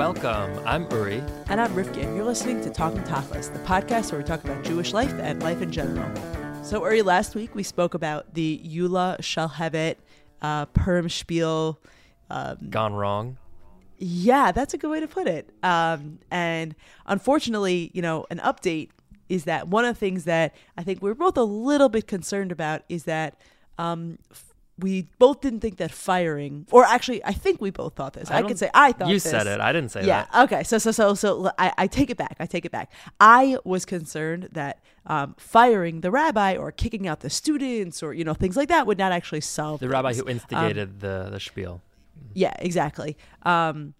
welcome. I'm Uri. And I'm Rivka, and you're listening to Talking Tachlis, the podcast where we talk about Jewish life and life in general. So, Uri, last week we spoke about the YULA Shalhevet uh, Purim spiel. Um, Gone wrong. Yeah, that's a good way to put it. Um, and unfortunately, you know, an update is that one of the things that I think we're both a little bit concerned about is that um, we both didn't think that firing, or actually, I think we both thought this. I, I could say I thought you this. said it. I didn't say yeah, that. Okay. So so so so I, I take it back. I take it back. I was concerned that um, firing the rabbi or kicking out the students or you know things like that would not actually solve the things. rabbi who instigated um, the the spiel. Yeah, exactly. Um,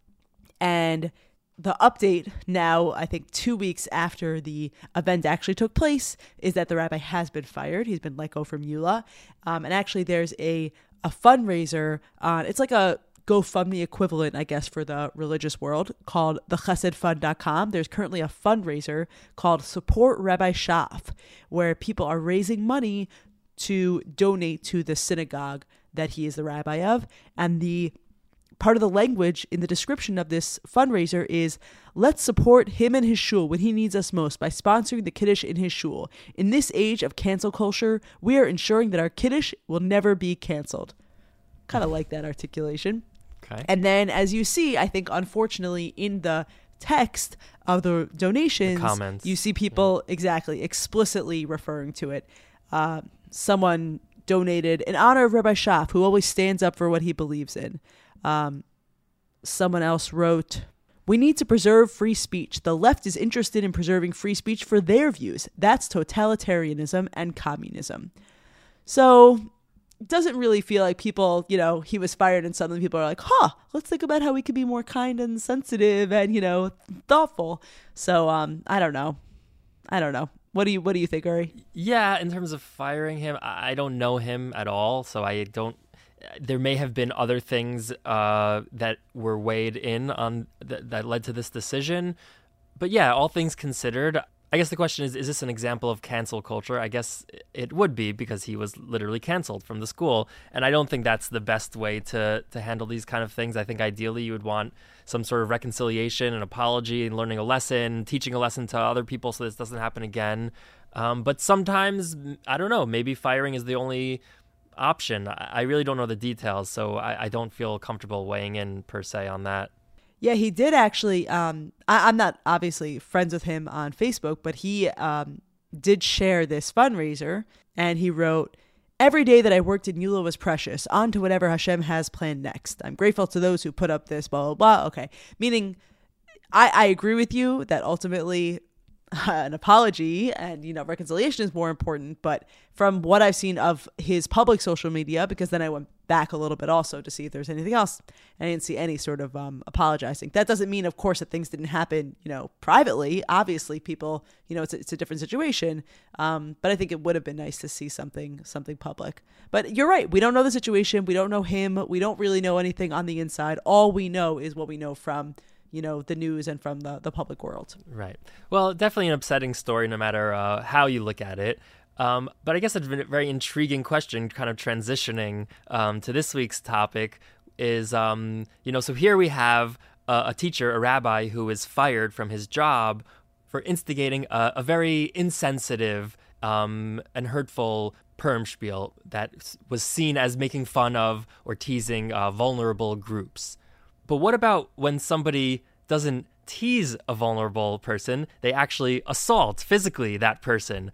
and the update now, I think two weeks after the event actually took place, is that the rabbi has been fired. He's been let go from YULA. Um, and actually, there's a, a fundraiser on, it's like a GoFundMe equivalent, I guess, for the religious world called thechesedfund.com. There's currently a fundraiser called Support Rabbi Schaff, where people are raising money to donate to the synagogue that he is the rabbi of. And the part of the language in the description of this fundraiser is let's support him and his shul when he needs us most by sponsoring the kiddush in his shul. In this age of cancel culture, we are ensuring that our kiddush will never be canceled. Kind of like that articulation. Okay. And then as you see, I think unfortunately in the text of the donations, the comments. you see people yeah. exactly explicitly referring to it. Uh, someone donated in honor of Rabbi Schaff, who always stands up for what he believes in. Um, someone else wrote, we need to preserve free speech. The left is interested in preserving free speech for their views. That's totalitarianism and communism. So, doesn't really feel like people, you know, he was fired and suddenly people are like, huh, let's think about how we could be more kind and sensitive and, you know, thoughtful. So, um, I don't know. I don't know. What do you what do you think, Uri? Yeah, in terms of firing him, I don't know him at all, so I don't there may have been other things uh, that were weighed in on th- that led to this decision. But yeah, all things considered, I guess the question is: Is this an example of cancel culture? I guess it would be because he was literally canceled from the school, and I don't think that's the best way to to handle these kind of things. I think ideally you would want some sort of reconciliation, an apology, and learning a lesson, teaching a lesson to other people so this doesn't happen again. Um, but sometimes I don't know. Maybe firing is the only option. I really don't know the details, so I, I don't feel comfortable weighing in per se on that. Yeah, he did actually. Um, I, am not obviously friends with him on Facebook, but he um, did share this fundraiser and he wrote, Every day that I worked in YULA was precious. On to whatever Hashem has planned next. I'm grateful to those who put up this, blah, blah, blah. Okay. Meaning, I, I agree with you that ultimately an apology and you know reconciliation is more important but from what i've seen of his public social media because then i went back a little bit also to see if there's anything else i didn't see any sort of um, apologizing. That doesn't mean of course that things didn't happen you know privately. Obviously people you know it's a, it's a different situation um, but i think it would have been nice to see something something public. But you're right. We don't know the situation. We don't know him. We don't really know anything on the inside. All we know is what we know from you know the news and from the the public world. Right. Well, definitely an upsetting story, no matter uh, how you look at it. Um, but I guess a very intriguing question, kind of transitioning um, to this week's topic, is um, you know, so here we have a, a, teacher, a rabbi, who is fired from his job for instigating a, a very insensitive um, and hurtful Purim spiel that was seen as making fun of or teasing uh, vulnerable groups. But what about when somebody doesn't tease a vulnerable person, they actually assault physically that person?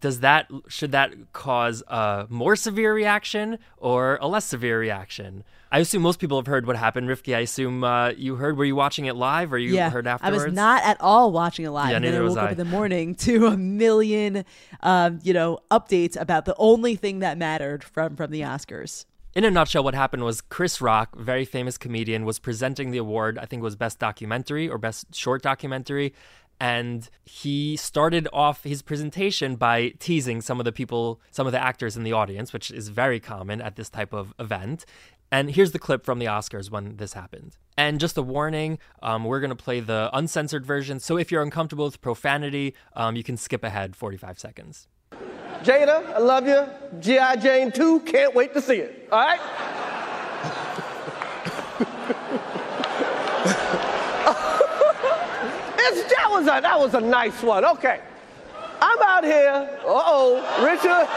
Does that should that cause a more severe reaction or a less severe reaction? I assume most people have heard what happened, Rifki. I assume uh, you heard. Were you watching it live, or you yeah, heard afterwards? I was not at all watching it live. Yeah, neither and then I woke up in the morning to a million, um, you know, updates about the only thing that mattered from from the Oscars in a nutshell, what happened was Chris Rock, very famous comedian, was presenting the award. I think it was Best Documentary or Best Short Documentary. And he started off his presentation by teasing some of the people, some of the actors in the audience, which is very common at this type of event. And here's the clip from the Oscars when this happened. And just a warning, um, we're going to play the uncensored version. So if you're uncomfortable with profanity, um, you can skip ahead 45 seconds. Jada, I love you. G.I. Jane 2, can't wait to see it. All right? That was a that was a nice one. Okay. I'm out here. Uh-oh, Richard.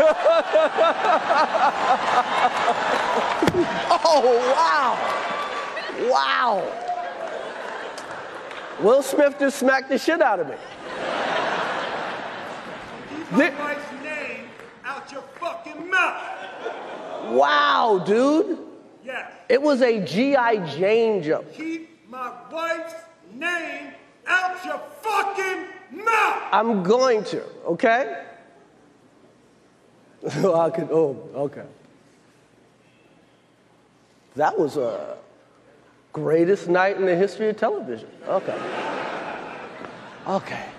oh, wow. Wow. Will Smith just smacked the shit out of me. Keep my wife's name out your fucking mouth. Wow, dude. Yes. It was a G.I. Jane joke. Keep my wife's name out your fucking mouth. I'm going to, okay? I could, oh, okay. That was a greatest night in the history of television. Okay. Okay.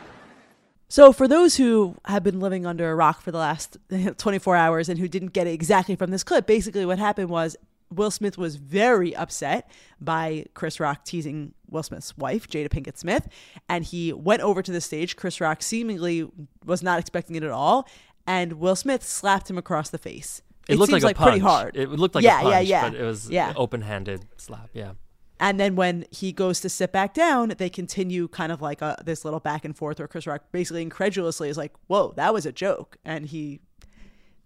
So, for those who have been living under a rock for the last 24 hours and who didn't get it exactly from this clip, basically what happened was Will Smith was very upset by Chris Rock teasing Will Smith's wife, Jada Pinkett Smith, and he went over to the stage. Chris Rock seemingly was not expecting it at all, and Will Smith slapped him across the face. It, looked seems like, a pretty hard. It looked like yeah, a punch, yeah, yeah. but it was yeah. open-handed slap. Yeah. And then when he goes to sit back down, they continue kind of like a, this little back and forth where Chris Rock basically incredulously is like, "Whoa, that was a joke," and he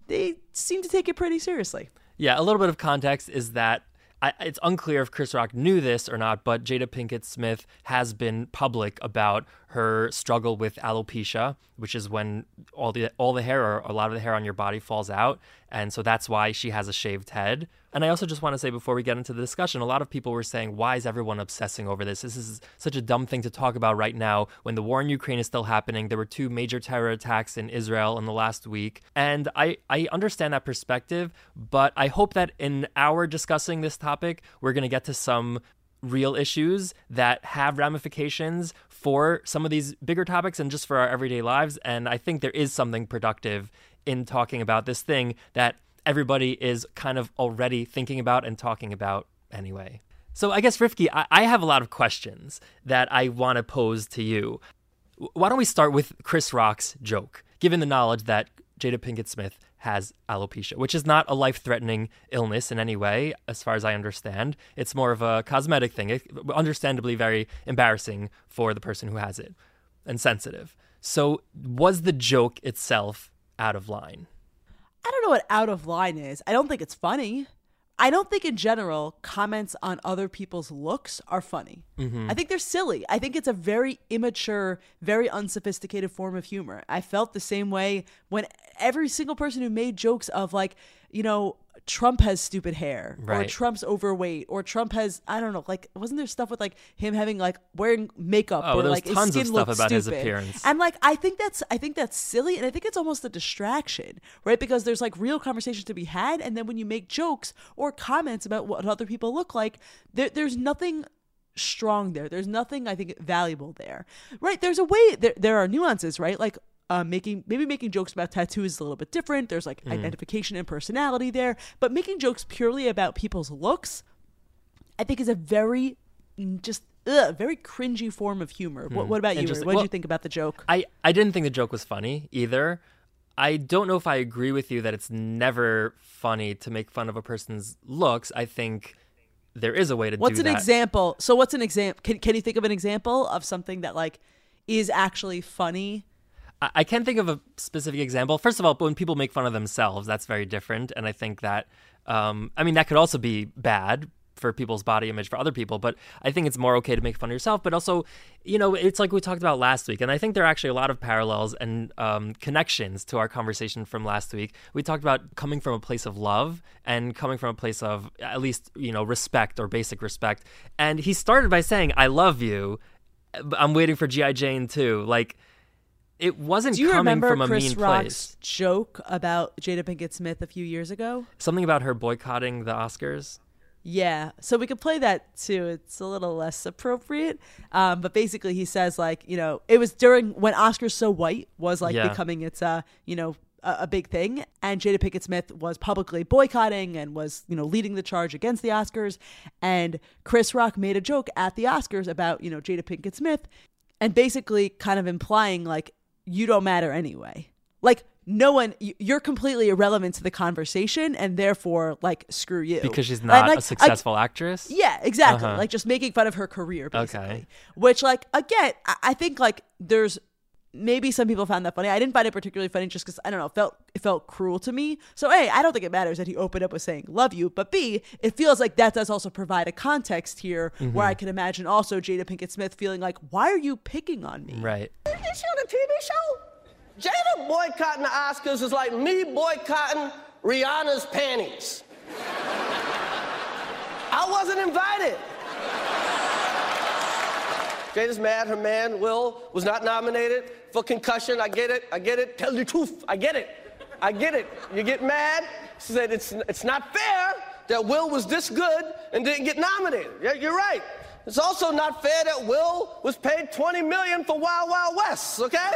they seem to take it pretty seriously. Yeah, a little bit of context is that I, it's unclear if Chris Rock knew this or not, but Jada Pinkett Smith has been public about her struggle with alopecia, which is when all the all the hair or a lot of the hair on your body falls out, and so that's why she has a shaved head. And I also just want to say before we get into the discussion, a lot of people were saying, why is everyone obsessing over this? This is such a dumb thing to talk about right now when the war in Ukraine is still happening. There were two major terror attacks in Israel in the last week. And I, I understand that perspective, but I hope that in our discussing this topic, we're going to get to some real issues that have ramifications for some of these bigger topics and just for our everyday lives. And I think there is something productive in talking about this thing that everybody is kind of already thinking about and talking about anyway. So I guess, Rifki, I, I have a lot of questions that I want to pose to you. Why don't we start with Chris Rock's joke, given the knowledge that Jada Pinkett Smith has alopecia, which is not a life threatening illness in any way, as far as I understand. It's more of a cosmetic thing, understandably very embarrassing for the person who has it and sensitive. So, was the joke itself out of line? I don't know what out of line is. I don't think it's funny. I don't think in general comments on other people's looks are funny. Mm-hmm. I think they're silly. I think it's a very immature, very unsophisticated form of humor. I felt the same way when every single person who made jokes of like, you know, Trump has stupid hair or Trump's overweight or Trump has I don't know, like wasn't there stuff with like him having like wearing makeup Oh, or like his tons of skin stuff looked about his stupid. appearance. And like I think that's I think that's silly and I think it's almost a distraction, right? Because there's like real conversations to be had and then when you make jokes or comments about what other people look like, there, there's nothing strong there. There's nothing I think valuable there. Right? There's a way there there are nuances, right? Like uh, making maybe making jokes about tattoos is a little bit different. There's like identification and personality there, but making jokes purely about people's looks, I think is a very mm, just ugh, very cringy form of humor. What, what about you? What did Well- you think about the joke? I, I didn't think the joke was funny either. I don't know if I agree with you that it's never funny to make fun of a person's looks. I think there is a way to What's an that. example? So what's an example? Can, can you think of an example of something that like is actually funny? I, can't think of a specific example. First of all, when people make fun of themselves, that's very different. And I think that, um, I mean, that could also be bad for people's body image for other people, but I think it's more okay to make fun of yourself. But also, you know, it's like we talked about last week. And I think there are actually a lot of parallels and um, connections to our conversation from last week. We talked about coming from a place of love and coming from a place of at least, you know, respect or basic respect. And he started by saying, I love you. I'm waiting for G.I. Jane too. Like, it wasn't Do you coming remember from a Chris mean Rock's place. joke about Jada Pinkett Smith a few years ago? Something about her boycotting the Oscars. Yeah, so we could play that too. It's a little less appropriate, um, but basically he says like you know it was during when Oscars so white was like Yeah. becoming its uh you know a, a big thing, and Jada Pinkett Smith was publicly boycotting and was you know leading the charge against the Oscars, and Chris Rock made a joke at the Oscars about you know Jada Pinkett Smith, and basically kind of implying like you don't matter anyway, like no one you're completely irrelevant to the conversation and therefore like screw you because she's not like, a successful actress. yeah, exactly. Uh-huh. Like just making fun of her career, basically. Okay. Which, like, again, I, I think like there's maybe some people found that funny. I didn't find it particularly funny just because I don't know, it felt it felt cruel to me. So a, I don't think it matters that he opened up with saying "love you," but b, it feels like that does also provide a context here Mm-hmm. where I can imagine also Jada Pinkett Smith feeling like, "Why are you picking on me?" Right. Is she on a TV show? Jada boycotting the Oscars is like me boycotting Rihanna's panties. I wasn't invited. Jada's mad her man, Will, was not nominated for concussion. I get it, I get it. Tell the truth, I get it. I get it. You get mad. She said it's, it's not fair that Will was this good and didn't get nominated. Yeah, you're right. It's also not fair that Will was paid 20 million for Wild Wild West, okay?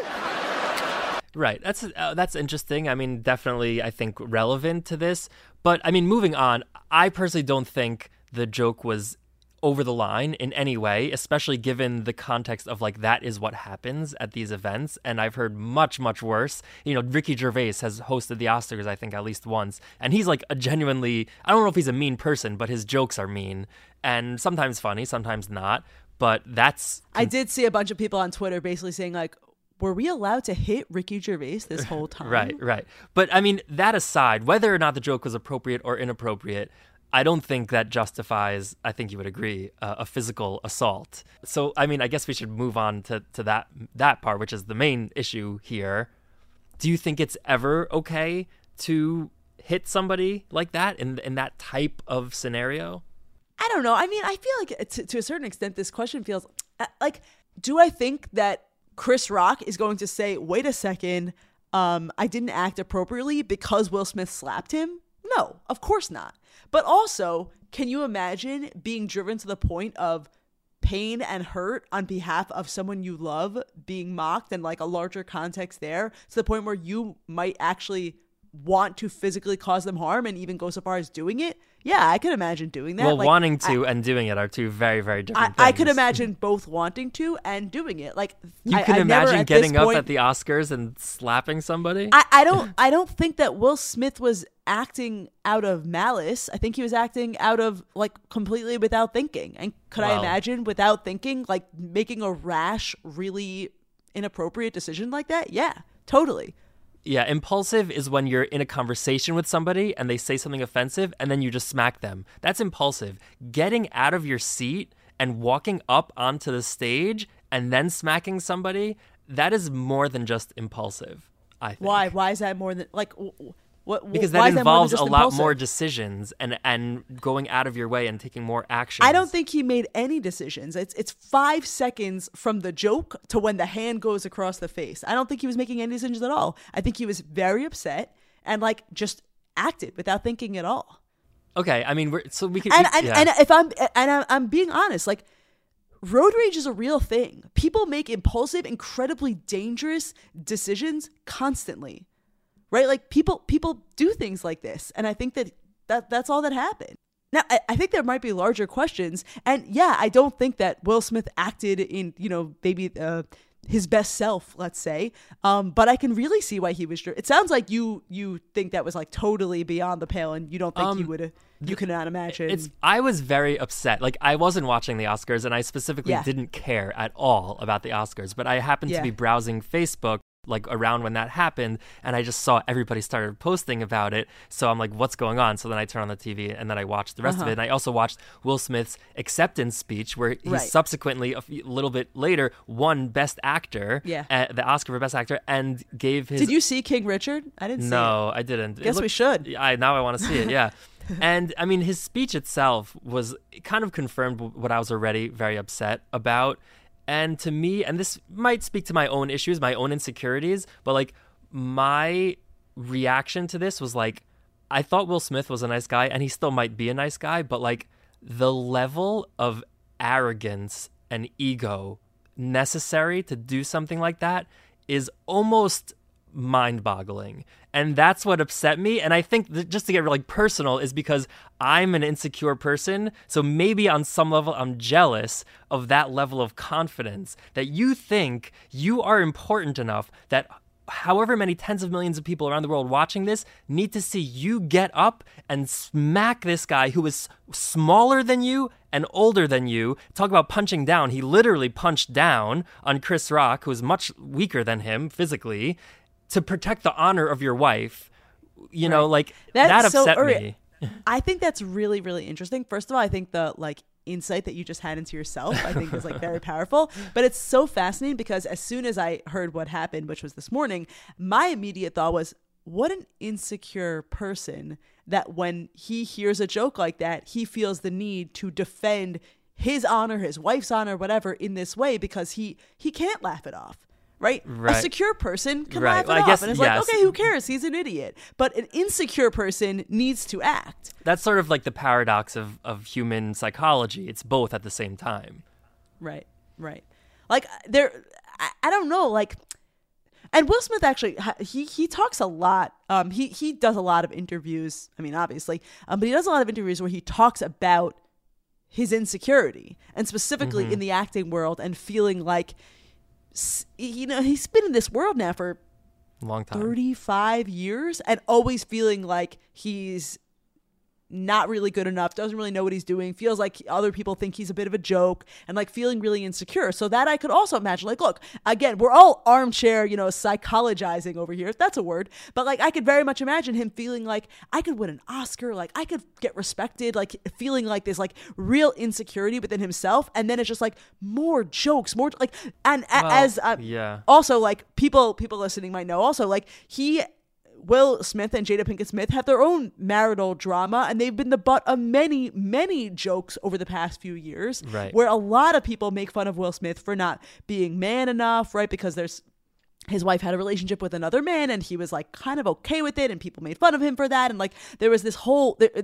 Right. That's uh, that's interesting. I mean, definitely, I think relevant to this. But I mean, moving on. I personally don't think the joke was over the line in any way, especially given the context of like that is what happens at these events. And I've heard much, much worse. You know, Ricky Gervais has hosted the Oscars, I think, at least once, and he's like a genuinely. I don't know if he's a mean person, but his jokes are mean and sometimes funny, sometimes not. But that's I did see a bunch of people on Twitter basically saying like, "Were we allowed to hit Ricky Gervais this whole time?" Right, right. But I mean, that aside, whether or not the joke was appropriate or inappropriate, I don't think that justifies, I think you would agree, uh, a physical assault. So, I mean, I guess we should move on to, to that that part, which is the main issue here. Do you think it's ever okay to hit somebody like that in in that type of scenario? I don't know. I mean, I feel like to, to a certain extent, this question feels uh, like, do I think that Chris Rock is going to say, wait a second, um, I didn't act appropriately because Will Smith slapped him? No, of course not. But also, can you imagine being driven to the point of pain and hurt on behalf of someone you love being mocked and like a larger context there to the point where you might actually want to physically cause them harm and even go so far as doing it yeah i could imagine doing that well, Like, wanting to and doing it are two very, very I, different I things. could imagine both wanting to and doing it like You I, can I imagine getting up point- at the Oscars and slapping somebody? I, I don't I don't think that Will Smith was acting out of malice. I think he was acting out of like completely without thinking. And could I imagine without thinking like making a rash, really inappropriate decision like that? Yeah, totally. Yeah, impulsive is when you're in a conversation with somebody and they say something offensive and then you just smack them. That's impulsive. Getting out of your seat and walking up onto the stage and then smacking somebody, that is more than just impulsive. I think. Why? Why is that more than like what? Because that is more than involves just a lot impulsive? more decisions and and going out of your way and taking more action. I don't think he made any decisions. It's it's five seconds from the joke to when the hand goes across the face. I don't think he was making any decisions at all. I think he was very upset and like just acted without thinking at all. Okay, I mean, we're so we could. And we- and, yeah. and if I'm and I'm, I'm being honest, like road rage is a real thing. People make impulsive, incredibly dangerous decisions constantly. Right? Like people people do things like this. And I think that, that that's all that happened. Now, I, I think there might be larger questions. And yeah, I don't think that Will Smith acted in, you know, maybe uh, his best self, let's say. Um, but I can really see why he was. It sounds like you you think that was like totally beyond the pale, and you don't think you Um, would. You cannot imagine. It's I was very upset. Like I wasn't watching the Oscars and I specifically Yeah. didn't care at all about the Oscars, but I happened Yeah. to be browsing Facebook like around when that happened and I just saw everybody started posting about it. So I'm like what's going on? So then I turn on the TV and then I watched the rest of Uh-huh. it. And I also watched Will Smith's acceptance speech where he Right. subsequently a few- little bit later won best actor, Yeah. uh, the Oscar for best actor and gave his Did you see King Richard? I didn't see it. no, I didn't. Guess we should. I now I want to see it. Yeah, and I mean his speech itself was it kind of confirmed what I was already very upset about. And to me, and this might speak to my own issues, my own insecurities, but like my reaction to this was like, I thought Will Smith was a nice guy, and he still might be a nice guy, but like the level of arrogance and ego necessary to do something like that is almost mind boggling. And that's what upset me. And I think that just to get really personal is because I'm an insecure person. So maybe on some level, I'm jealous of that level of confidence that you think you are important enough that however many tens of millions of people around the world watching this need to see you get up and smack this guy who is smaller than you and older than you. Talk about punching down. He literally punched down on Chris Rock, who is much weaker than him physically, to protect the honor of your wife. You know, like That's that so upset early. me. I think that's really, really interesting. First of all, I think the like insight that you just had into yourself, I think is like very powerful. But it's so fascinating because as soon as I heard what happened, which was this morning, my immediate thought was, what an insecure person that when he hears a joke like that, he feels the need to defend his honor, his wife's honor, whatever, in this way because he he can't laugh it off. Right? right? A secure person can Right. laugh it Well, off. guess- and it's yes. like, okay, who cares? He's an idiot. But an insecure person needs to act. That's sort of like the paradox of, of human psychology. It's both at the same time. Right, right. Like there, I, I don't know. Like, and Will Smith actually he he talks a lot. Um, he he does a lot of interviews. I mean, obviously, um, but he does a lot of interviews where he talks about his insecurity and specifically in the acting world and feeling like, you know, he's been in this world now for a Long time. 35 years and always feeling like he's not really good enough, doesn't really know what he's doing, feels like other people think he's a bit of a joke, and like feeling really insecure. So that I could also imagine, like, look, again, we're all armchair, you know, psychologizing over here, if that's a word, but like I could very much imagine him feeling like I could win an Oscar, like I could get respected, like feeling like there's like real insecurity within himself, and then it's just like more jokes, more like, and Well, as uh, yeah. also like people people listening might know also like he Will Smith and Jada Pinkett Smith have their own marital drama, and they've been the butt of many, many jokes over the past few years. Right. Where a lot of people make fun of Will Smith for not being man enough, right? Because there's his wife had a relationship with another man and he was like kind of okay with it and people made fun of him for that and like there was this whole there, uh,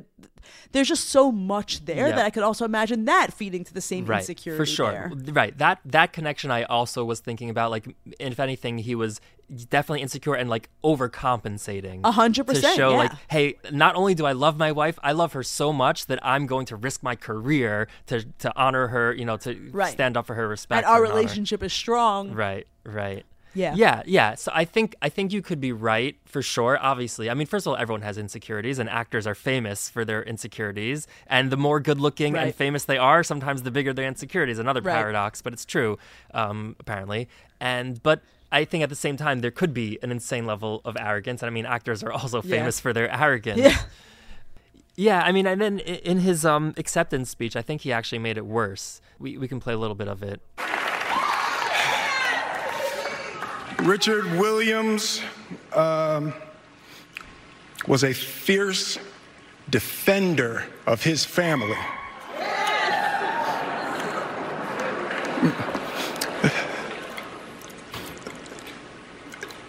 there's just so much there Yeah. that i could also imagine that feeding to the same right insecurity for sure there. right that that connection i also was thinking about like if anything he was definitely insecure and like overcompensating A hundred to percent, show yeah. like hey not only do i love my wife i love her so much that i'm going to risk my career to to honor her you know to Right. stand up for her respect and our and honor. relationship is strong right right Yeah. yeah yeah. So i think i think you could be right for sure obviously. I mean first of all everyone has insecurities and actors are famous for their insecurities. And the more good looking and famous they are sometimes the bigger their insecurities. Another Right. paradox but it's true um, apparently. And but i think at the same time there could be an insane level of arrogance. And i mean actors are also Yeah. famous for their arrogance. Yeah. yeah i mean and then in his um, acceptance speech i think he actually made it worse. We, we can play a little bit of it Richard Williams um, was a fierce defender of his family.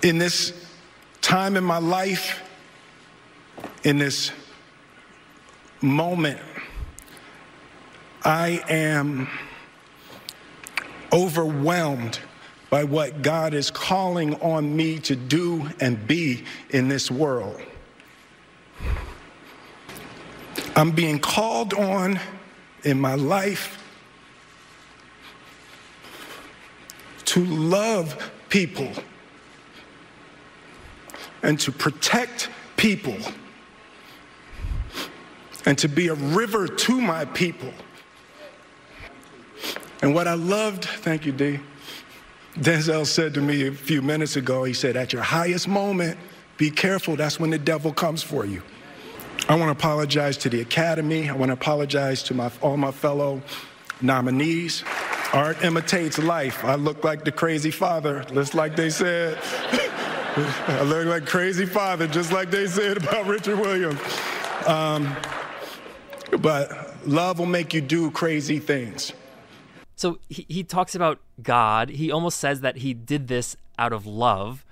In this time in my life, in this moment, I am overwhelmed by what God is calling on me to do and be in this world. I'm being called on in my life to love people and to protect people and to be a river to my people. And what I loved, thank you, D. Denzel said to me a few minutes ago, he said, At your highest moment, be careful, that's when the devil comes for you. I want to apologize to the Academy. I want to apologize to my, all my fellow nominees. Art imitates life. I look like the crazy father, just like they said. I look like crazy father, just like they said about Richard Williams. Um, but love will make you do crazy things. So he, he talks about God. He almost says that he did this out of love.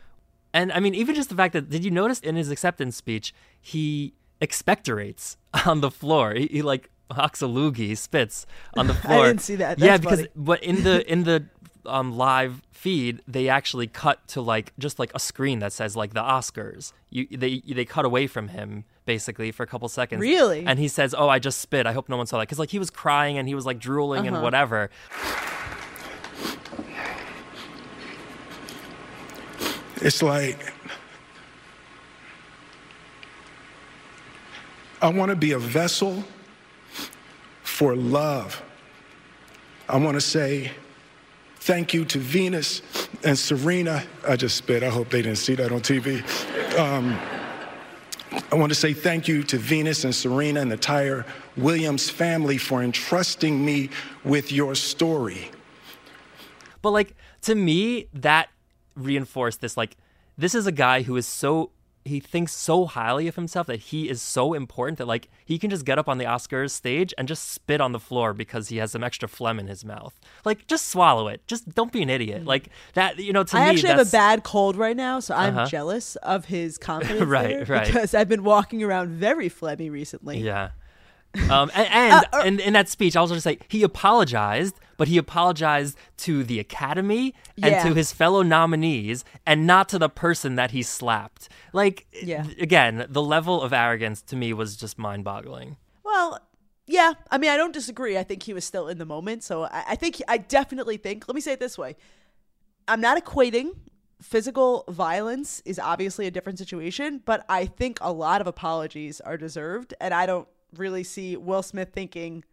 And I mean, even just the fact that, did you notice in his acceptance speech, he expectorates on the floor? He, he like loogie, spits on the floor. I didn't see that. yeah, because, funny. but in the, in the, um, live feed, they actually cut to like just like a screen that says like the Oscars. You they they cut away from him basically for a couple seconds. Really? And he says, "Oh, I just spit. I hope no one saw that." Because like he was crying and he was like drooling Uh-huh. and whatever. It's like, I want to be a vessel for love. I want to say thank you to Venus and Serena. I just spit. I hope they didn't see that on TV. Um, I want to say thank you to Venus and Serena and the entire Williams family for entrusting me with your story. But like to me, that reinforced this like this is a guy who is so he thinks so highly of himself that he is so important that like he can just get up on the Oscars stage and just spit on the floor because he has some extra phlegm in his mouth. Like just swallow it. Just don't be an idiot. Like that. You know, to I me, actually have that's a bad cold right now, so I'm Uh-huh. jealous of his confidence. Right, right. Because I've been walking around very phlegmy recently. Yeah. Um, and and, Uh, and in that speech, I was just say he apologized, but he apologized to the Academy and Yeah. to his fellow nominees, and not to the person that he slapped. Like, Yeah. again, the level of arrogance to me was just mind-boggling. Well, yeah. I mean, I don't disagree. I think he was still in the moment. So I, I think, I definitely think, let me say it this way I'm not equating physical violence is obviously a different situation, but I think a lot of apologies are deserved. And I don't really see Will Smith thinking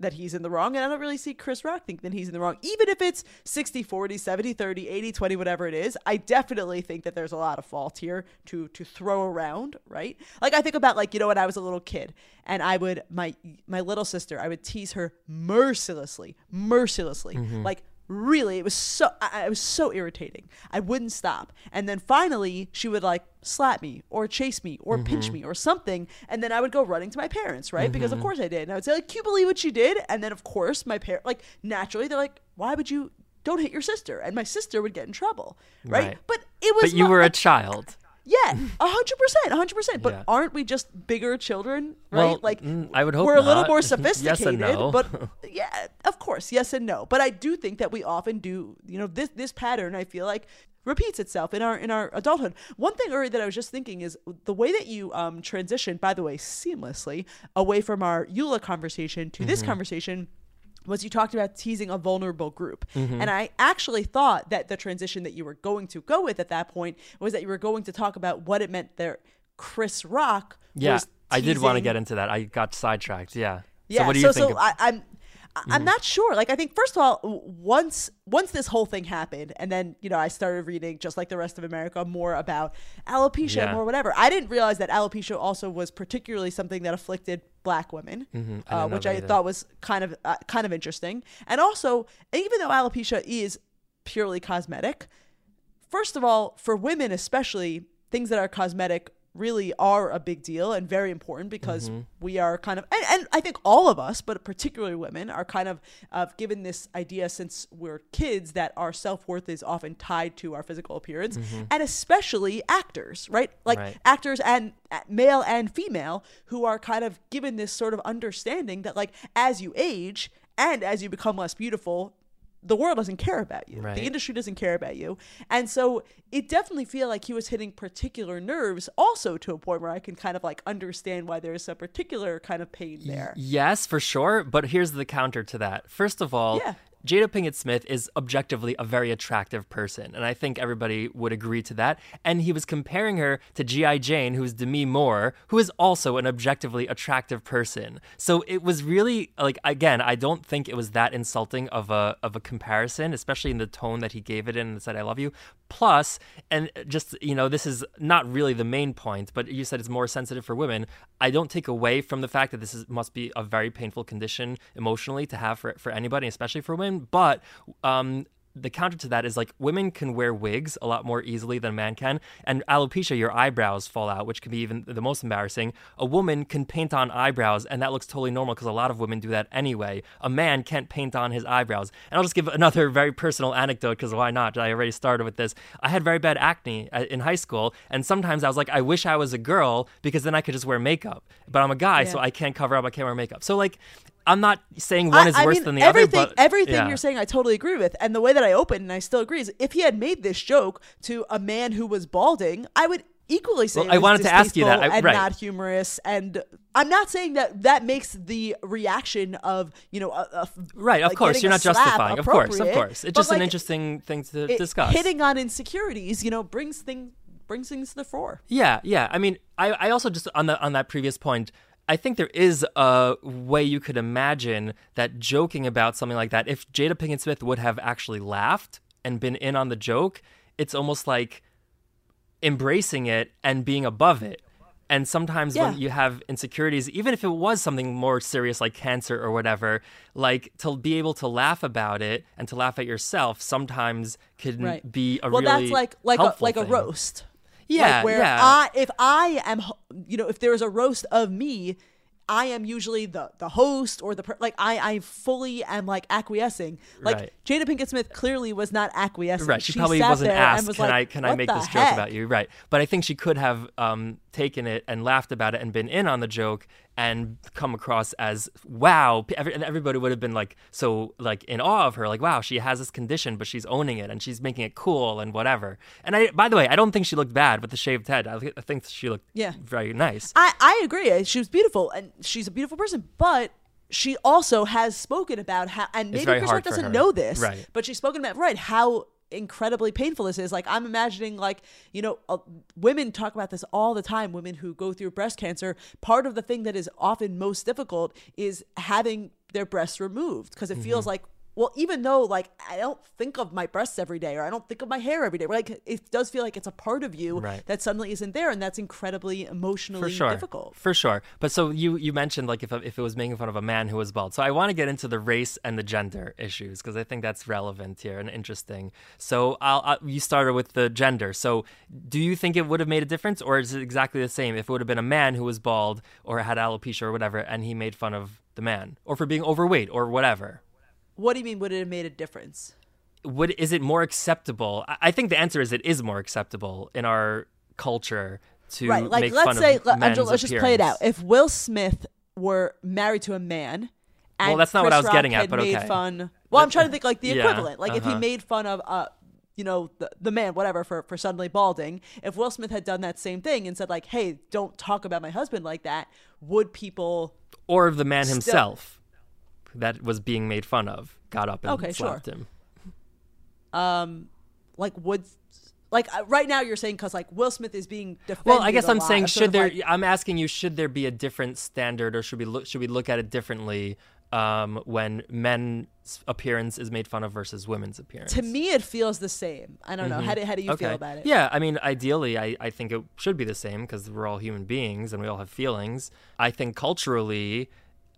that he's in the wrong. And I don't really see Chris Rock think that he's in the wrong. Even if it's 60 40, 70 30, 80 20, whatever it is, I definitely think that there's a lot of fault here to to throw around, right? Like I think about like, you know, when I was a little kid and I would my my little sister, I would tease her mercilessly, mercilessly. Mm-hmm. Like really it was so I, I was so irritating. I wouldn't stop. And then finally she would like slap me or chase me or pinch mm-hmm. me or something. And then i would go running to my parents right? Because of mm-hmm. course i did. And i would say like can you believe what you did? And then of course my parent like naturally they're like why would you don't hit your sister? And my sister would get in trouble right, Right. but it was But you not- were a child. Yeah, a hundred percent, a hundred percent. But Yeah. aren't we just bigger children, right? Well, like mm, I would hope we're a little not. more Yes and sophisticated. no. But yeah, of course, yes and no. But I do think that we often do. You know, this this pattern. I feel like repeats itself in our in our adulthood. One thing, Uri, that I was just thinking is the way that you um transitioned, by the way, seamlessly away from our YULA conversation to Mm-hmm. this conversation was you talked about teasing a vulnerable group. Mm-hmm. And I actually thought that the transition that you were going to go with at that point was that you were going to talk about what it meant there Chris Rock Yeah, was I did want to get into that. I got sidetracked. Yeah. yeah, So what do so think? so of-. I, I'm I- I'm not sure. Like I think first of all, once once this whole thing happened, and then you know I started reading just like the rest of America more about alopecia Yeah. and more whatever. I didn't realize that alopecia also was particularly something that afflicted black women, I didn't uh, which I either. thought was kind of uh, kind of interesting. And also, even though alopecia is purely cosmetic, first of all, for women especially, things that are cosmetic really are a big deal and very important because Mm-hmm. we are kind of and, and I think all of us, but particularly women, are kind of uh, given this idea since we're kids that our self worth is often tied to our physical appearance, and especially actors, right? Like Mm-hmm. Right. actors and uh, male and female who are kind of given this sort of understanding that like as you age and as you become less beautiful the world doesn't care about you Right. the industry doesn't care about you and so it definitely feel like he was hitting particular nerves also to a point where i can kind of like understand why there's a particular kind of pain there Yes, for sure. But here's the counter to that. First of all, Yeah. Jada Pinkett Smith is objectively a very attractive person, and I think everybody would agree to that. And he was comparing her to G.I. Jane, who's Demi Moore, who is also an objectively attractive person. So it was really like again, I don't think it was that insulting of a of a comparison, especially in the tone that he gave it in and said "I love you." Plus, and just you know, this is not really the main point, but you said it's more sensitive for women. I don't take away from the fact that this is must be a very painful condition emotionally to have for for anybody, especially for women. But um, the counter to that is like women can wear wigs a lot more easily than a man can, and alopecia, your eyebrows fall out, which can be even the most embarrassing. A woman can paint on eyebrows, and that looks totally normal because a lot of women do that anyway. A man can't paint on his eyebrows. And I'll just give another very personal anecdote because why not? I already started with this. I had very bad acne uh, in high school, and sometimes I was like, I wish I was a girl because then I could just wear makeup. But I'm a guy, so I can't cover up. I can't wear makeup. So like. I'm not saying one I- is I worse mean, than the everything, other, but everything yeah. you're saying, I totally agree with. And the way that I open, and I still agree, is if he had made this joke to a man who was balding, I would equally say Well, I wanted to ask you that. I- and right. not humorous. And I'm not saying that that makes the reaction of you know, a, a- Right, of like course, you're not justifying. Of course, of course. It's just an interesting thing to it- discuss. Hitting on insecurities, you know, brings things brings things to the fore. Yeah, yeah. I mean, I, I also just on the on that previous point, I think there is a way you could imagine that joking about something like that. If Jada Pinkett Smith would have actually laughed and been in on the joke, it's almost like embracing it and being above it. And sometimes Yeah. when you have insecurities, even if it was something more serious like cancer or whatever, like to be able to laugh about it and to laugh at yourself sometimes can Right. be a well, really that's like like a like a roast. Yeah, like where yeah. I if I am you know if there is a roast of me, I am usually the the host or the per- like I I fully am like acquiescing. Like Right. Jada Pinkett Smith clearly was not acquiescing. Right. She, probably wasn't asked, was can like, I can I make this heck?" joke about you? Right. But I think she could have um, taken it and laughed about it and been in on the joke and come across as wow. Every, and everybody would have been like so like in awe of her, like wow, she has this condition, but she's owning it and she's making it cool and whatever. And I, by the way, I don't think she looked bad with the shaved head. I, I think she looked Yeah. very nice. I I agree. Uh, she was beautiful and she's a beautiful person, but she also has spoken about how and maybe Chris Rock doesn't know this, Right. but she's spoken about right how incredibly painful this is like i'm imagining like you know uh, women talk about this all the time women who go through breast cancer part of the thing that is often most difficult is having their breasts removed because it feels Mm-hmm. like well even though like i don't think of my breasts every day or i don't think of my hair every day like it does feel like it's a part of you Right. that suddenly isn't there and that's incredibly emotionally for sure. difficult. For sure. But so you you mentioned like if, if it was making fun of a man who was bald. So i want to get into the race and the gender issues because i think that's relevant here and interesting. So I'll, I'll, you started with the gender. So do you think it would have made a difference or is it exactly the same if it would have been a man who was bald or had alopecia or whatever and he made fun of the man or for being overweight or whatever What do you mean? Would it have made a difference? would is it more acceptable I- think the answer is it is more acceptable in our culture to right. Like, make let's fun say, of let, let's just play it out. If Will Smith were married to a man, and Well, that's not what I was Rock getting at, but made okay. fun. Well, I'm trying to think like the Yeah, equivalent. Like if he uh-huh. made fun of, uh, you know, the, the man, whatever, for for suddenly balding. If Will Smith had done that same thing and said like, "Hey, don't talk about my husband like that," would people? or of the man Still- himself that was being made fun of got up and Okay, sure. slapped him. like would like uh, right now you're saying because like Will Smith is being defended. Well, I guess I'm saying should there I'm asking you should there be a different standard or should we look should we look at it differently um, when men's appearance is made fun of versus women's appearance? to me it feels the same. I don't know how do how do you feel about it? Yeah, I mean, ideally, I, I think it should be the same because we're all human beings and we all have feelings. I think culturally,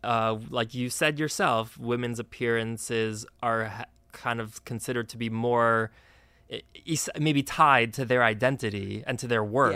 uh, like you said yourself, women's appearances are kind of considered to be more maybe tied to their identity and to their worth.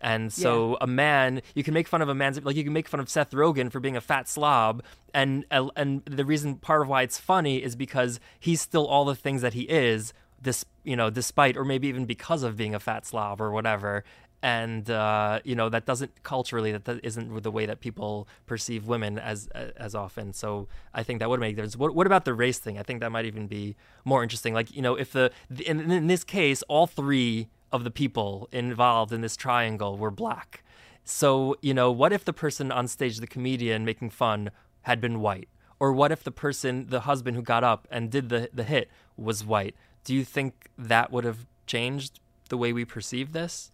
And so a man, you can make fun of a man's like you can make fun of Seth Rogen for being a fat slob, and and the reason part of why it's funny is because he's still all the things that he is, this you know, despite or maybe even because of being a fat slob or whatever. And uh, you know that doesn't culturally that, that isn't the way that people perceive women as as often. So I think that would make a difference. What, what about the race thing? I think that might even be more interesting. Like you know, if the in, in this case, all three of the people involved in this triangle were black. So, you know, what if the person on stage, the comedian making fun, had been white? Or what if the person, the husband who got up and did the, the hit, was white? Do you think that would have changed the way we perceive this?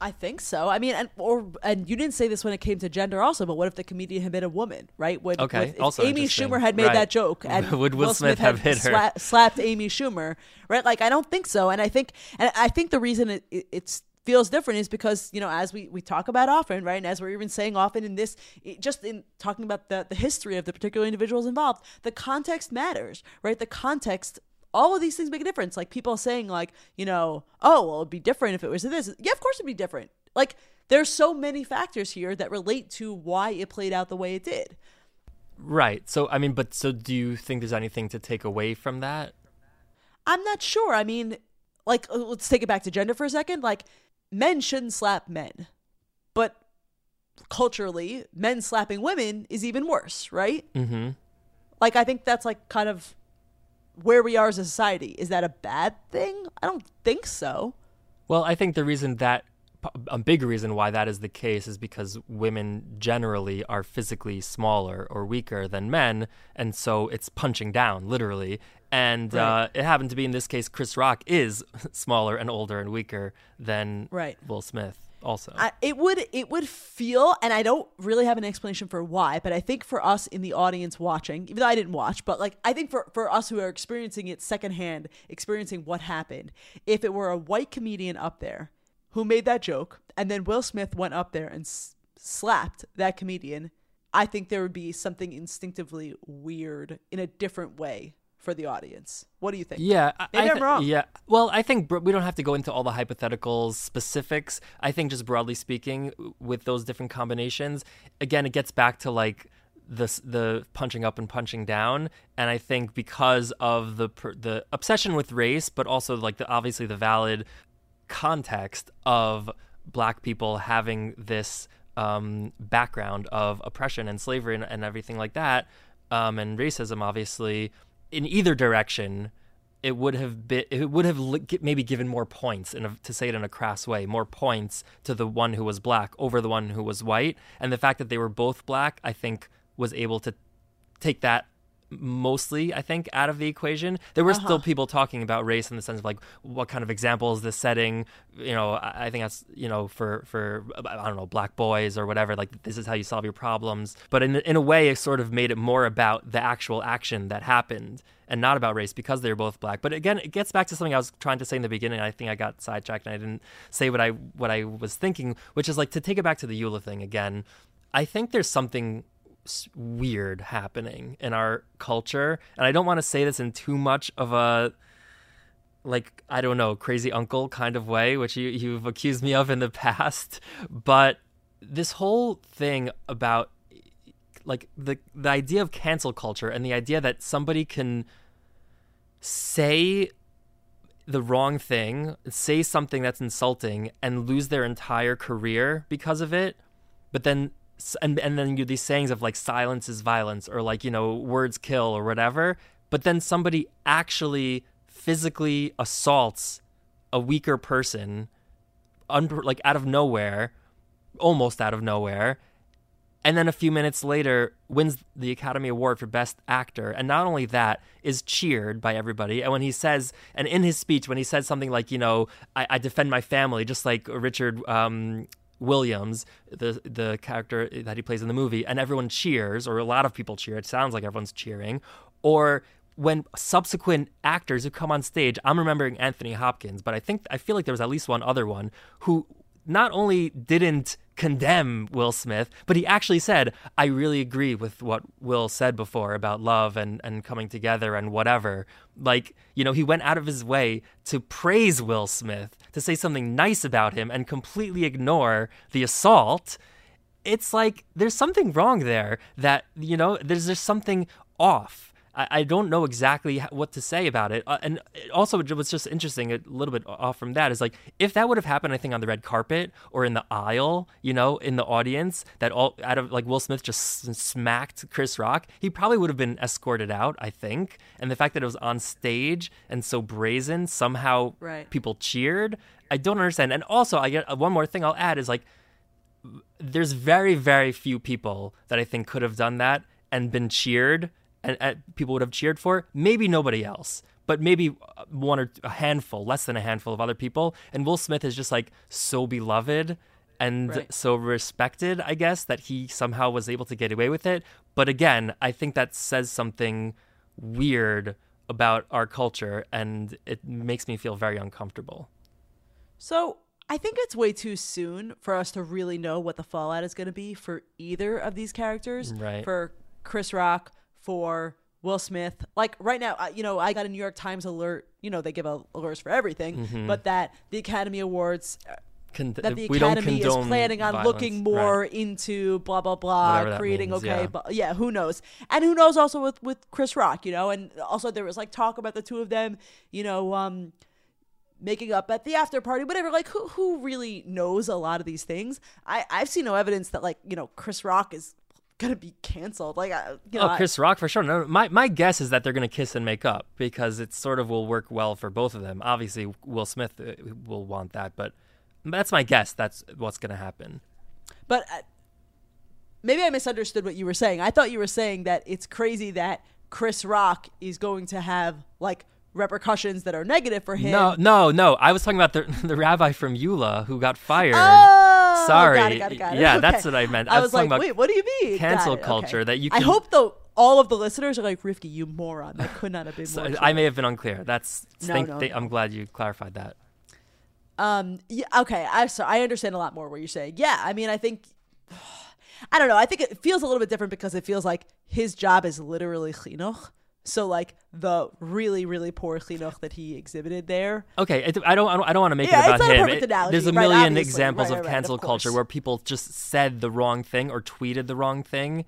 I think so. I mean, and or and you didn't say this when it came to gender, also. But what if the comedian had been a woman, right? Would, Okay, would- also Amy. Schumer had made Right. that joke, and Would Will Smith had have hit her? sla- slapped Amy Schumer, right? Like, I don't think so. And I think, and I think the reason it, it it's feels different is because you know as we we talk about often right and as we're even saying often in this just in talking about the the history of the particular individuals involved the context matters right the context all of these things make a difference like people saying like you know oh well it'd be different if it was this yeah of course it'd be different like there's so many factors here that relate to why it played out the way it did Right. So, I mean, but so do you think there's anything to take away from that? I'm not sure. I mean, like, uh, let's take it back to gender for a second. Like, men shouldn't slap men, but culturally, men slapping women is even worse, right? Mm-hmm. Like, I think that's like kind of where we are as a society. Is that a bad thing? I don't think so. Well, I think the reason that a big reason why that is the case is because women generally are physically smaller or weaker than men, and so it's punching down literally. And Right. uh, it happened to be in this case, Chris Rock is smaller and older and weaker than Right. Will Smith. Also, I, it would it would feel and i don't really have an explanation for why but i think for us in the audience watching even though i didn't watch but like i think for, for us who are experiencing it secondhand experiencing what happened if it were a white comedian up there who made that joke and then will smith went up there and s- slapped that comedian i think there would be something instinctively weird in a different way for the audience what do you think Yeah, I, Maybe I I'm wrong. Yeah, well, I think br- we don't have to go into all the hypotheticals, specifics. I think just broadly speaking, with those different combinations, again, it gets back to like the the punching up and punching down, and I think because of the the obsession with race, but also like the obviously the valid context of black people having this um, background of oppression and slavery and, and everything like that, um, and racism, obviously, in either direction, it would have been it would have maybe given more points, in a, to say it in a crass way, more points to the one who was black over the one who was white, and the fact that they were both black, I think, was able to take that mostly i think out of the equation. There were still uh-huh. people talking about race in the sense of like what kind of example is this setting? You know i, I think that's you know for for i don't know black boys or whatever like this is how you solve your problems. But in, in a way it sort of made it more about the actual action that happened and not about race because they're both black. But again it gets back to something i was trying to say in the beginning i think i got sidetracked and i didn't say what i what i was thinking which is like to take it back to the YULA thing again i think there's something weird happening in our culture and i don't want to say this in too much of a like i don't know crazy uncle kind of way which you, you've accused me of in the past but this whole thing about like the the idea of cancel culture and the idea that somebody can say the wrong thing, say something that's insulting, and lose their entire career because of it. But then, and and then you these sayings of like silence is violence, or like you know words kill, or whatever. But then somebody actually physically assaults a weaker person, un- like out of nowhere, almost out of nowhere, and then a few minutes later wins the Academy Award for Best Actor. And not only that, is cheered by everybody. And when he says, and in his speech, when he says something like, you know, I, I defend my family, just like Richard um, Williams, the the character that he plays in the movie, and everyone cheers, or a lot of people cheer. It sounds like everyone's cheering. Or when subsequent actors who come on stage, I'm remembering Anthony Hopkins, but I think I feel like there was at least one other one who not only didn't condemn Will Smith, but he actually said, I really agree with what Will said before about love and, and coming together and whatever. Like, you know, he went out of his way to praise Will Smith, to say something nice about him and completely ignore the assault. It's like there's something wrong there that, you know, there's just something off. I, I don't know exactly what to say about it. Uh, and it also, what's just interesting, a little bit off from that, is like if that would have happened, I think, on the red carpet or in the aisle, you know, in the audience, that all out of like Will Smith just smacked Chris Rock, he probably would have been escorted out, I think. And the fact that it was on stage and so brazen, somehow Right. people cheered. I don't understand. And also, I get uh, one more thing I'll add is like there's very very few people that I think could have done that and been cheered and, and people would have cheered for. Maybe nobody else, but maybe uh, one or a handful, less than a handful of other people. And Will Smith is just like so beloved and Right. so respected, I guess, that he somehow was able to get away with it. But again, I think that says something weird about our culture and it makes me feel very uncomfortable. So I think it's way too soon for us to really know what the fallout is going to be for either of these characters. Right. For Chris Rock, for Will Smith. Like right now, I- you know, I got a New York Times alert. You know, they give a- alerts for everything, Mm-hmm. but that the Academy Awards. uh, Con- That the Academy is planning on violence. looking more Right. into blah blah blah, creating means, okay, yeah. but yeah, who knows? And who knows also with with Chris Rock, you know, and also there was like talk about the two of them, you know, um, making up at the after party, whatever. Like, who who really knows a lot of these things? I I've seen no evidence that like you know Chris Rock is gonna be canceled. Like, you know, Oh, Chris Rock for sure. No, my my guess is that they're gonna kiss and make up because it sort of will work well for both of them. Obviously, Will Smith uh, will want that, but That's my guess. That's what's to happen. But uh, maybe I misunderstood what you were saying. I thought you were saying that it's crazy that Chris Rock is going to have like repercussions that are negative for him. No, no, no. I was talking about the the rabbi from YULA who got fired. Oh, Sorry. got it, got it, got it. Yeah, Okay. that's what I meant. I, I was was like, about wait, what do you mean? cancel culture okay. that you I hope though all of the listeners are like, Rifki, you moron. That could not have been So more. I may have been unclear. That's No, think, no, think- no. I'm glad you clarified that. Um. Yeah. Okay. I so I understand a lot more what you're saying. Yeah. I mean, I think. I don't know. I think it feels a little bit different because it feels like his job is literally chinuch. So like the really really poor chinuch that he exhibited there. Okay, I don't. I don't, don't want to make Yeah, it about him. It- analogy, there's a right, million examples Right, of right, right, cancel of culture where people just said the wrong thing or tweeted the wrong thing,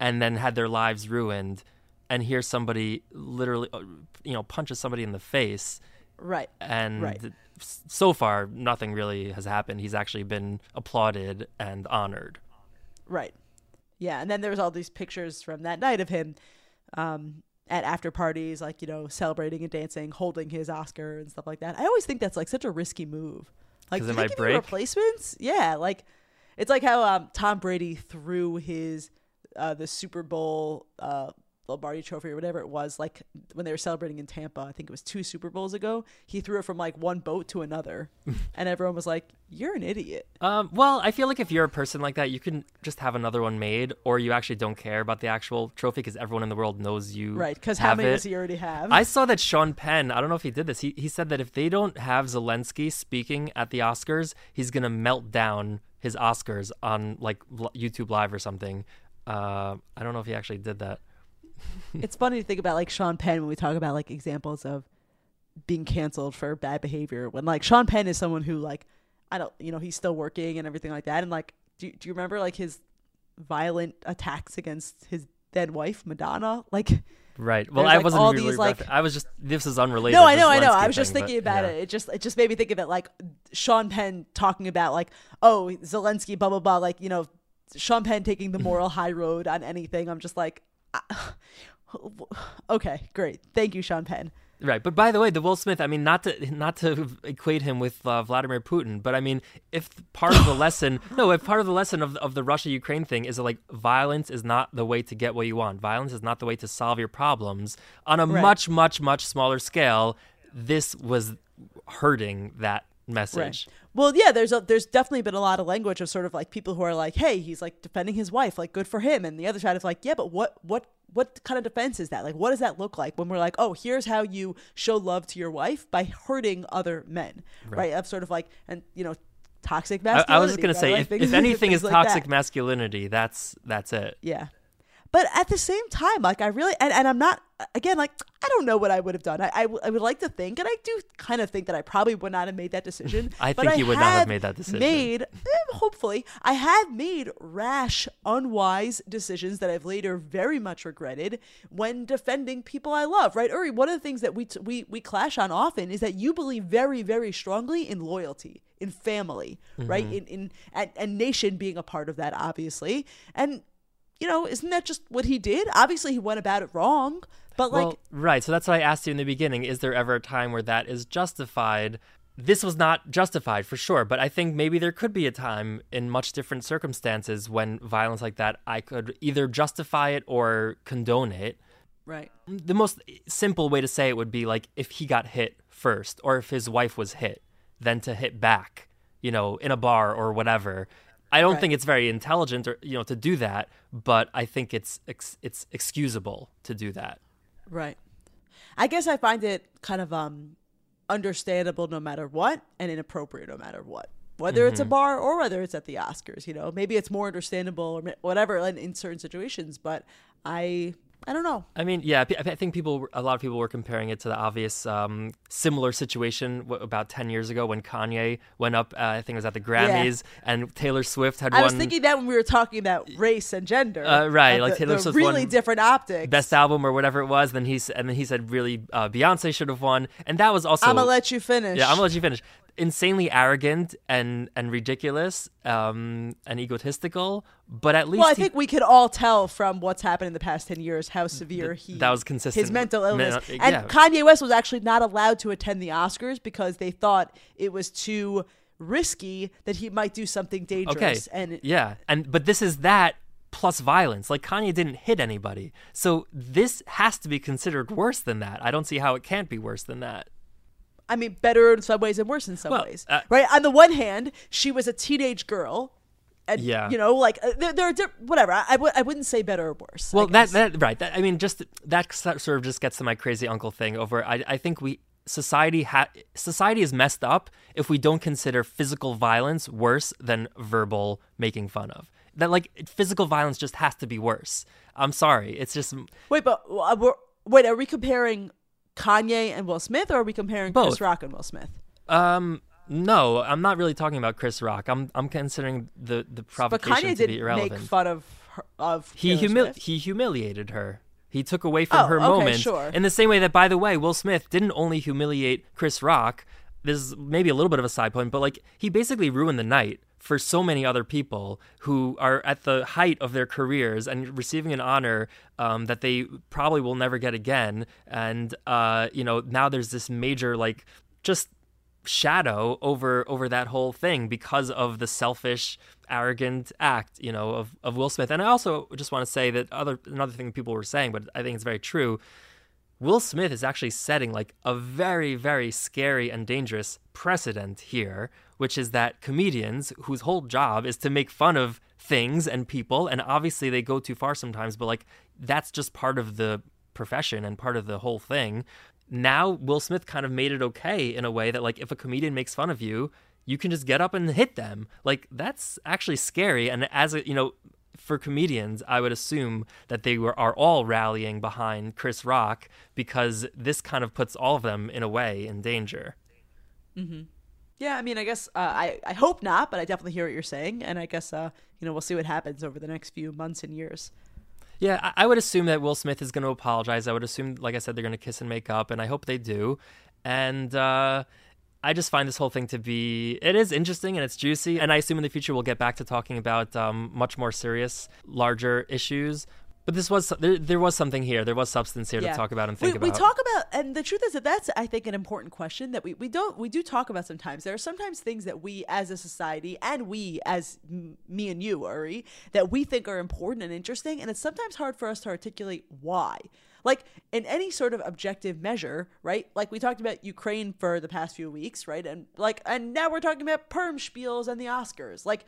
and then had their lives ruined. And here's somebody literally, uh, you know, punches somebody in the face, Right. and Right. so far nothing really has happened. He's actually been applauded and honored. Right. Yeah, and then there was all these pictures from that night of him um, at after parties, like you know, celebrating and dancing, holding his Oscar and stuff like that. I always think that's like such a risky move. Like, do they might give break? replacements? Yeah, like it's like how um, Tom Brady threw his uh, the Super Bowl uh, Lombardi Trophy or whatever it was, like when they were celebrating in Tampa. I think it was two Super Bowls ago. He threw it from like one boat to another, and everyone was like, "You're an idiot." Um, well, I feel like if you're a person like that, you can just have another one made, or you actually don't care about the actual trophy because everyone in the world knows you. Right? Because how many it. does he already have? I saw that Sean Penn, I don't know if he did this, he, he said that if they don't have Zelensky speaking at the Oscars, he's going to melt down his Oscars on like YouTube Live or something. Uh, I don't know if he actually did that. It's funny to think about like Sean Penn when we talk about like examples of being canceled for bad behavior. When like Sean Penn is someone who like I don't you know he's still working and everything like that. And like do do you remember like his violent attacks against his then wife Madonna? Like Right. Well, There's, I like, wasn't all really these, like- I was just, this is unrelated. no, I know, I know. I was just thing, thinking but, about yeah. it. It just it just made me think of it like Sean Penn talking about like oh Zelensky blah blah blah like you know Sean Penn taking the moral high road on anything. I'm just like. Okay, great. Thank you, Sean Penn. Right, but by the way, the Will Smith. I mean, not to not to equate him with uh, Vladimir Putin, but I mean, if part of the lesson, no, if part of the lesson of of the Russia Ukraine thing is that, like violence is not the way to get what you want. Violence is not the way to solve your problems on a Right. much, much, much smaller scale. This was hurting that message. Well, yeah, there's a, there's definitely been a lot of language of sort of like people who are like, "Hey, he's like defending his wife, like good for him," and the other side is like, "Yeah, but what what what kind of defense is that? Like, what does that look like when we're like, oh, here's how you show love to your wife by hurting other men, right? Of sort of like, and you know, toxic masculinity. I was just gonna right? say, Like if, things- if anything is like toxic that. masculinity, that's that's it. Yeah. But at the same time, like I really, and, and I'm not, again, like I don't know what I would have done. I, I, w- I would like to think, and I do kind of think that I probably would not have made that decision. I think you would not have made that decision. Made, eh, hopefully, I have made rash, unwise decisions that I've later very much regretted when defending people I love. Right, Uri? One of the things that we t- we we clash on often is that you believe very, very strongly in loyalty, in family, right, Mm-hmm. in in and, and nation being a part of that, obviously, and you know, isn't that just what he did? Obviously, he went about it wrong, but like, well, right. So that's what I asked you in the beginning. Is there ever a time where that is justified? This was not justified for sure, but I think maybe there could be a time in much different circumstances when violence like that, I could either justify it or condone it. right, The most simple way to say it would be like if he got hit first or if his wife was hit, then to hit back, you know, in a bar or whatever. I don't Right. think it's very intelligent or you know to do that, but I think it's ex- it's excusable to do that. right. I guess I find it kind of um understandable no matter what, and inappropriate no matter what. Whether it's a bar or whether it's at the Oscars, you know, maybe it's more understandable or whatever in, in certain situations. But I, I don't know. I mean, yeah, I I think people, a lot of people were comparing it to the obvious um, similar situation w- about 10 years ago when Kanye went up, uh, I think it was at the Grammys, and Taylor Swift had I won was thinking that when we were talking about race and gender, Uh, right, like the, Taylor the Swift really different optics. Best Album or whatever it was. Then he, and then he said, really, uh, Beyonce should have won. And that was also. I'm gonna let you finish. Yeah, I'm gonna let you finish. Insanely arrogant and and ridiculous um, and egotistical, but at least Well, I he- think we could all tell from what's happened in the past ten years how severe he that was consistent His mental illness, men- and yeah. Kanye West was actually not allowed to attend the Oscars because they thought it was too risky that he might do something dangerous. Okay. And yeah, and but this is that plus violence. Like Kanye didn't hit anybody, so this has to be considered worse than that. I don't see how it can't be worse than that. I mean, better in some ways and worse in some Well, ways. uh, right? On the one hand, she was a teenage girl. And, Yeah. you know, like, uh, there, there are, di- whatever. I, I, w- I wouldn't say better or worse. Well, that that right. That, I mean, just that sort of just gets to my crazy uncle thing. Over, I I think we society ha- society is messed up if we don't consider physical violence worse than verbal making fun of. That like physical violence just has to be worse. I'm sorry. It's just Wait, but uh, we're, wait, are we comparing Kanye and Will Smith or are we comparing Both. Chris Rock and Will Smith? um no. I'm not really talking about Chris Rock. I'm I'm considering the the provocation But Kanye to did be make fun of her, of he Taylor humil- Swift. he humiliated her. He took away from Oh, her okay, moment. sure. In the same way that, by the way, Will Smith didn't only humiliate Chris Rock. This is maybe a little bit of a side point, but like he basically ruined the night for so many other people who are at the height of their careers and receiving an honor um, that they probably will never get again. And uh, you know, now there's this major like just shadow over over that whole thing because of the selfish arrogant act you know of, of will smith. And i also just want to say that other another thing people were saying but i think it's very true will smith is actually setting like a very very scary and dangerous precedent here which is that comedians whose whole job is to make fun of things and people and obviously they go too far sometimes but like that's just part of the profession and part of the whole thing now Will Smith kind of made it okay in a way that like if a comedian makes fun of you, you can just get up and hit them. Like that's actually scary. And as a you know, for comedians, I would assume that they were are all rallying behind Chris Rock because this kind of puts all of them in a way in danger. Yeah, I mean, I guess uh, I I hope not, but I definitely hear what you're saying, and I guess uh, you know we'll see what happens over the next few months and years. Yeah, I, I would assume that Will Smith is going to apologize. I would assume, like I said, they're going to kiss and make up, and I hope they do. And uh, I just find this whole thing to be it is interesting and it's juicy. And I assume in the future we'll get back to talking about um, much more serious, larger issues. But this was there, there was something here. There was substance here to talk about and think we, about. We talk about, and the truth is that that's, I think, an important question that we, we don't we do talk about sometimes. There are sometimes things that we as a society and we as m- me and you, Uri, that we think are important and interesting, and it's sometimes hard for us to articulate why. Like in any sort of objective measure, right? Like we talked about Ukraine for the past few weeks, right? And like, and now we're talking about Purim spiels and the Oscars, like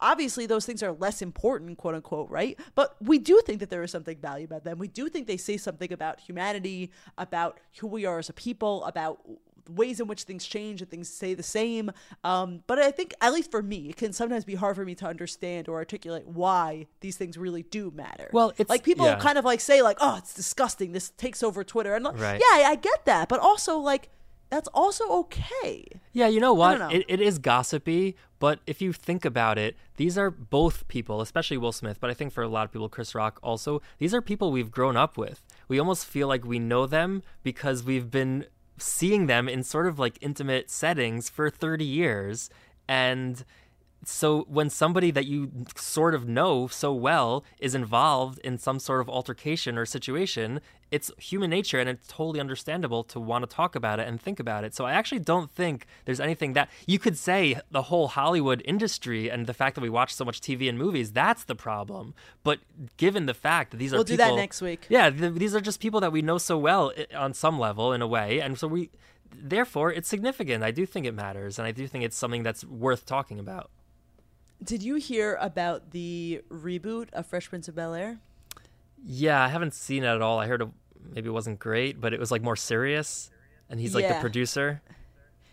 obviously those things are less important quote unquote right? But we do think that there is something valuable about them. We do think they say something about humanity about who we are as a people about ways in which things change and things stay the same. Um, but i think at least for me it can sometimes be hard for me to understand or articulate why these things really do matter. Well, it's- like people yeah. kind of like say like oh it's disgusting. This takes over twitter. And like, Right. yeah i get that. But also like that's also okay Yeah, you know what? know. It, it is gossipy, but if you think about it, these are both people, especially Will Smith, but I think for a lot of people, Chris Rock also, these are people we've grown up with. We almost feel like we know them because we've been seeing them in sort of like intimate settings for 30 years. And so when somebody that you sort of know so well is involved in some sort of altercation or situation, it's human nature and it's totally understandable to want to talk about it and think about it. So I actually don't think there's anything that you could say the whole Hollywood industry and the fact that we watch so much TV and movies, that's the problem. But given the fact that these are We'll do that next week. Yeah, th- these are just people that we know so well on some level in a way. And so we therefore it's significant. I do think it matters and I do think it's something that's worth talking about. Did you hear about the reboot of fresh prince of bel-air Yeah, I haven't seen it at all. I heard it, maybe it wasn't great, but it was like more serious, and he's like the producer.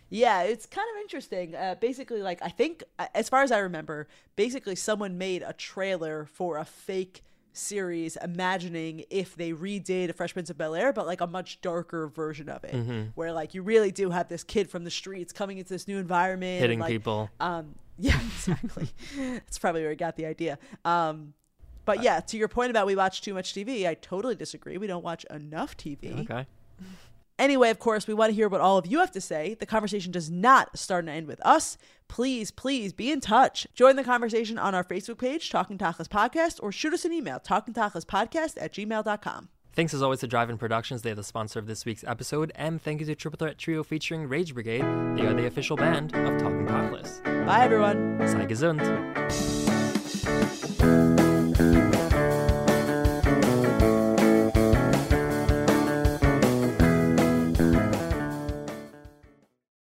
Yeah, it's kind of interesting. Uh, basically, like I think, uh, as far as I remember, basically someone made a trailer for a fake series, imagining if they redid Fresh Prince of Bel Air, but like a much darker version of it, Mm-hmm. where like you really do have this kid from the streets coming into this new environment, and, Hitting like, people. Um, yeah, exactly. That's probably where he got the idea. Um, but yeah, to your point about we watch too much TV, I totally disagree. We don't watch enough TV. Okay. Anyway, of course, we want to hear what all of you have to say. The conversation does not start and end with us. Please, please be in touch. Join the conversation on our Facebook page, Talking Tacos Podcast, or shoot us an email, talkingtacospodcast at gmail.com. Thanks as always to Drive In Productions. They are the sponsor of this week's episode. And thank you to Triple Threat Trio featuring Rage Brigade. They are the official band of Talking Tacos. Bye, everyone. Sei gesund.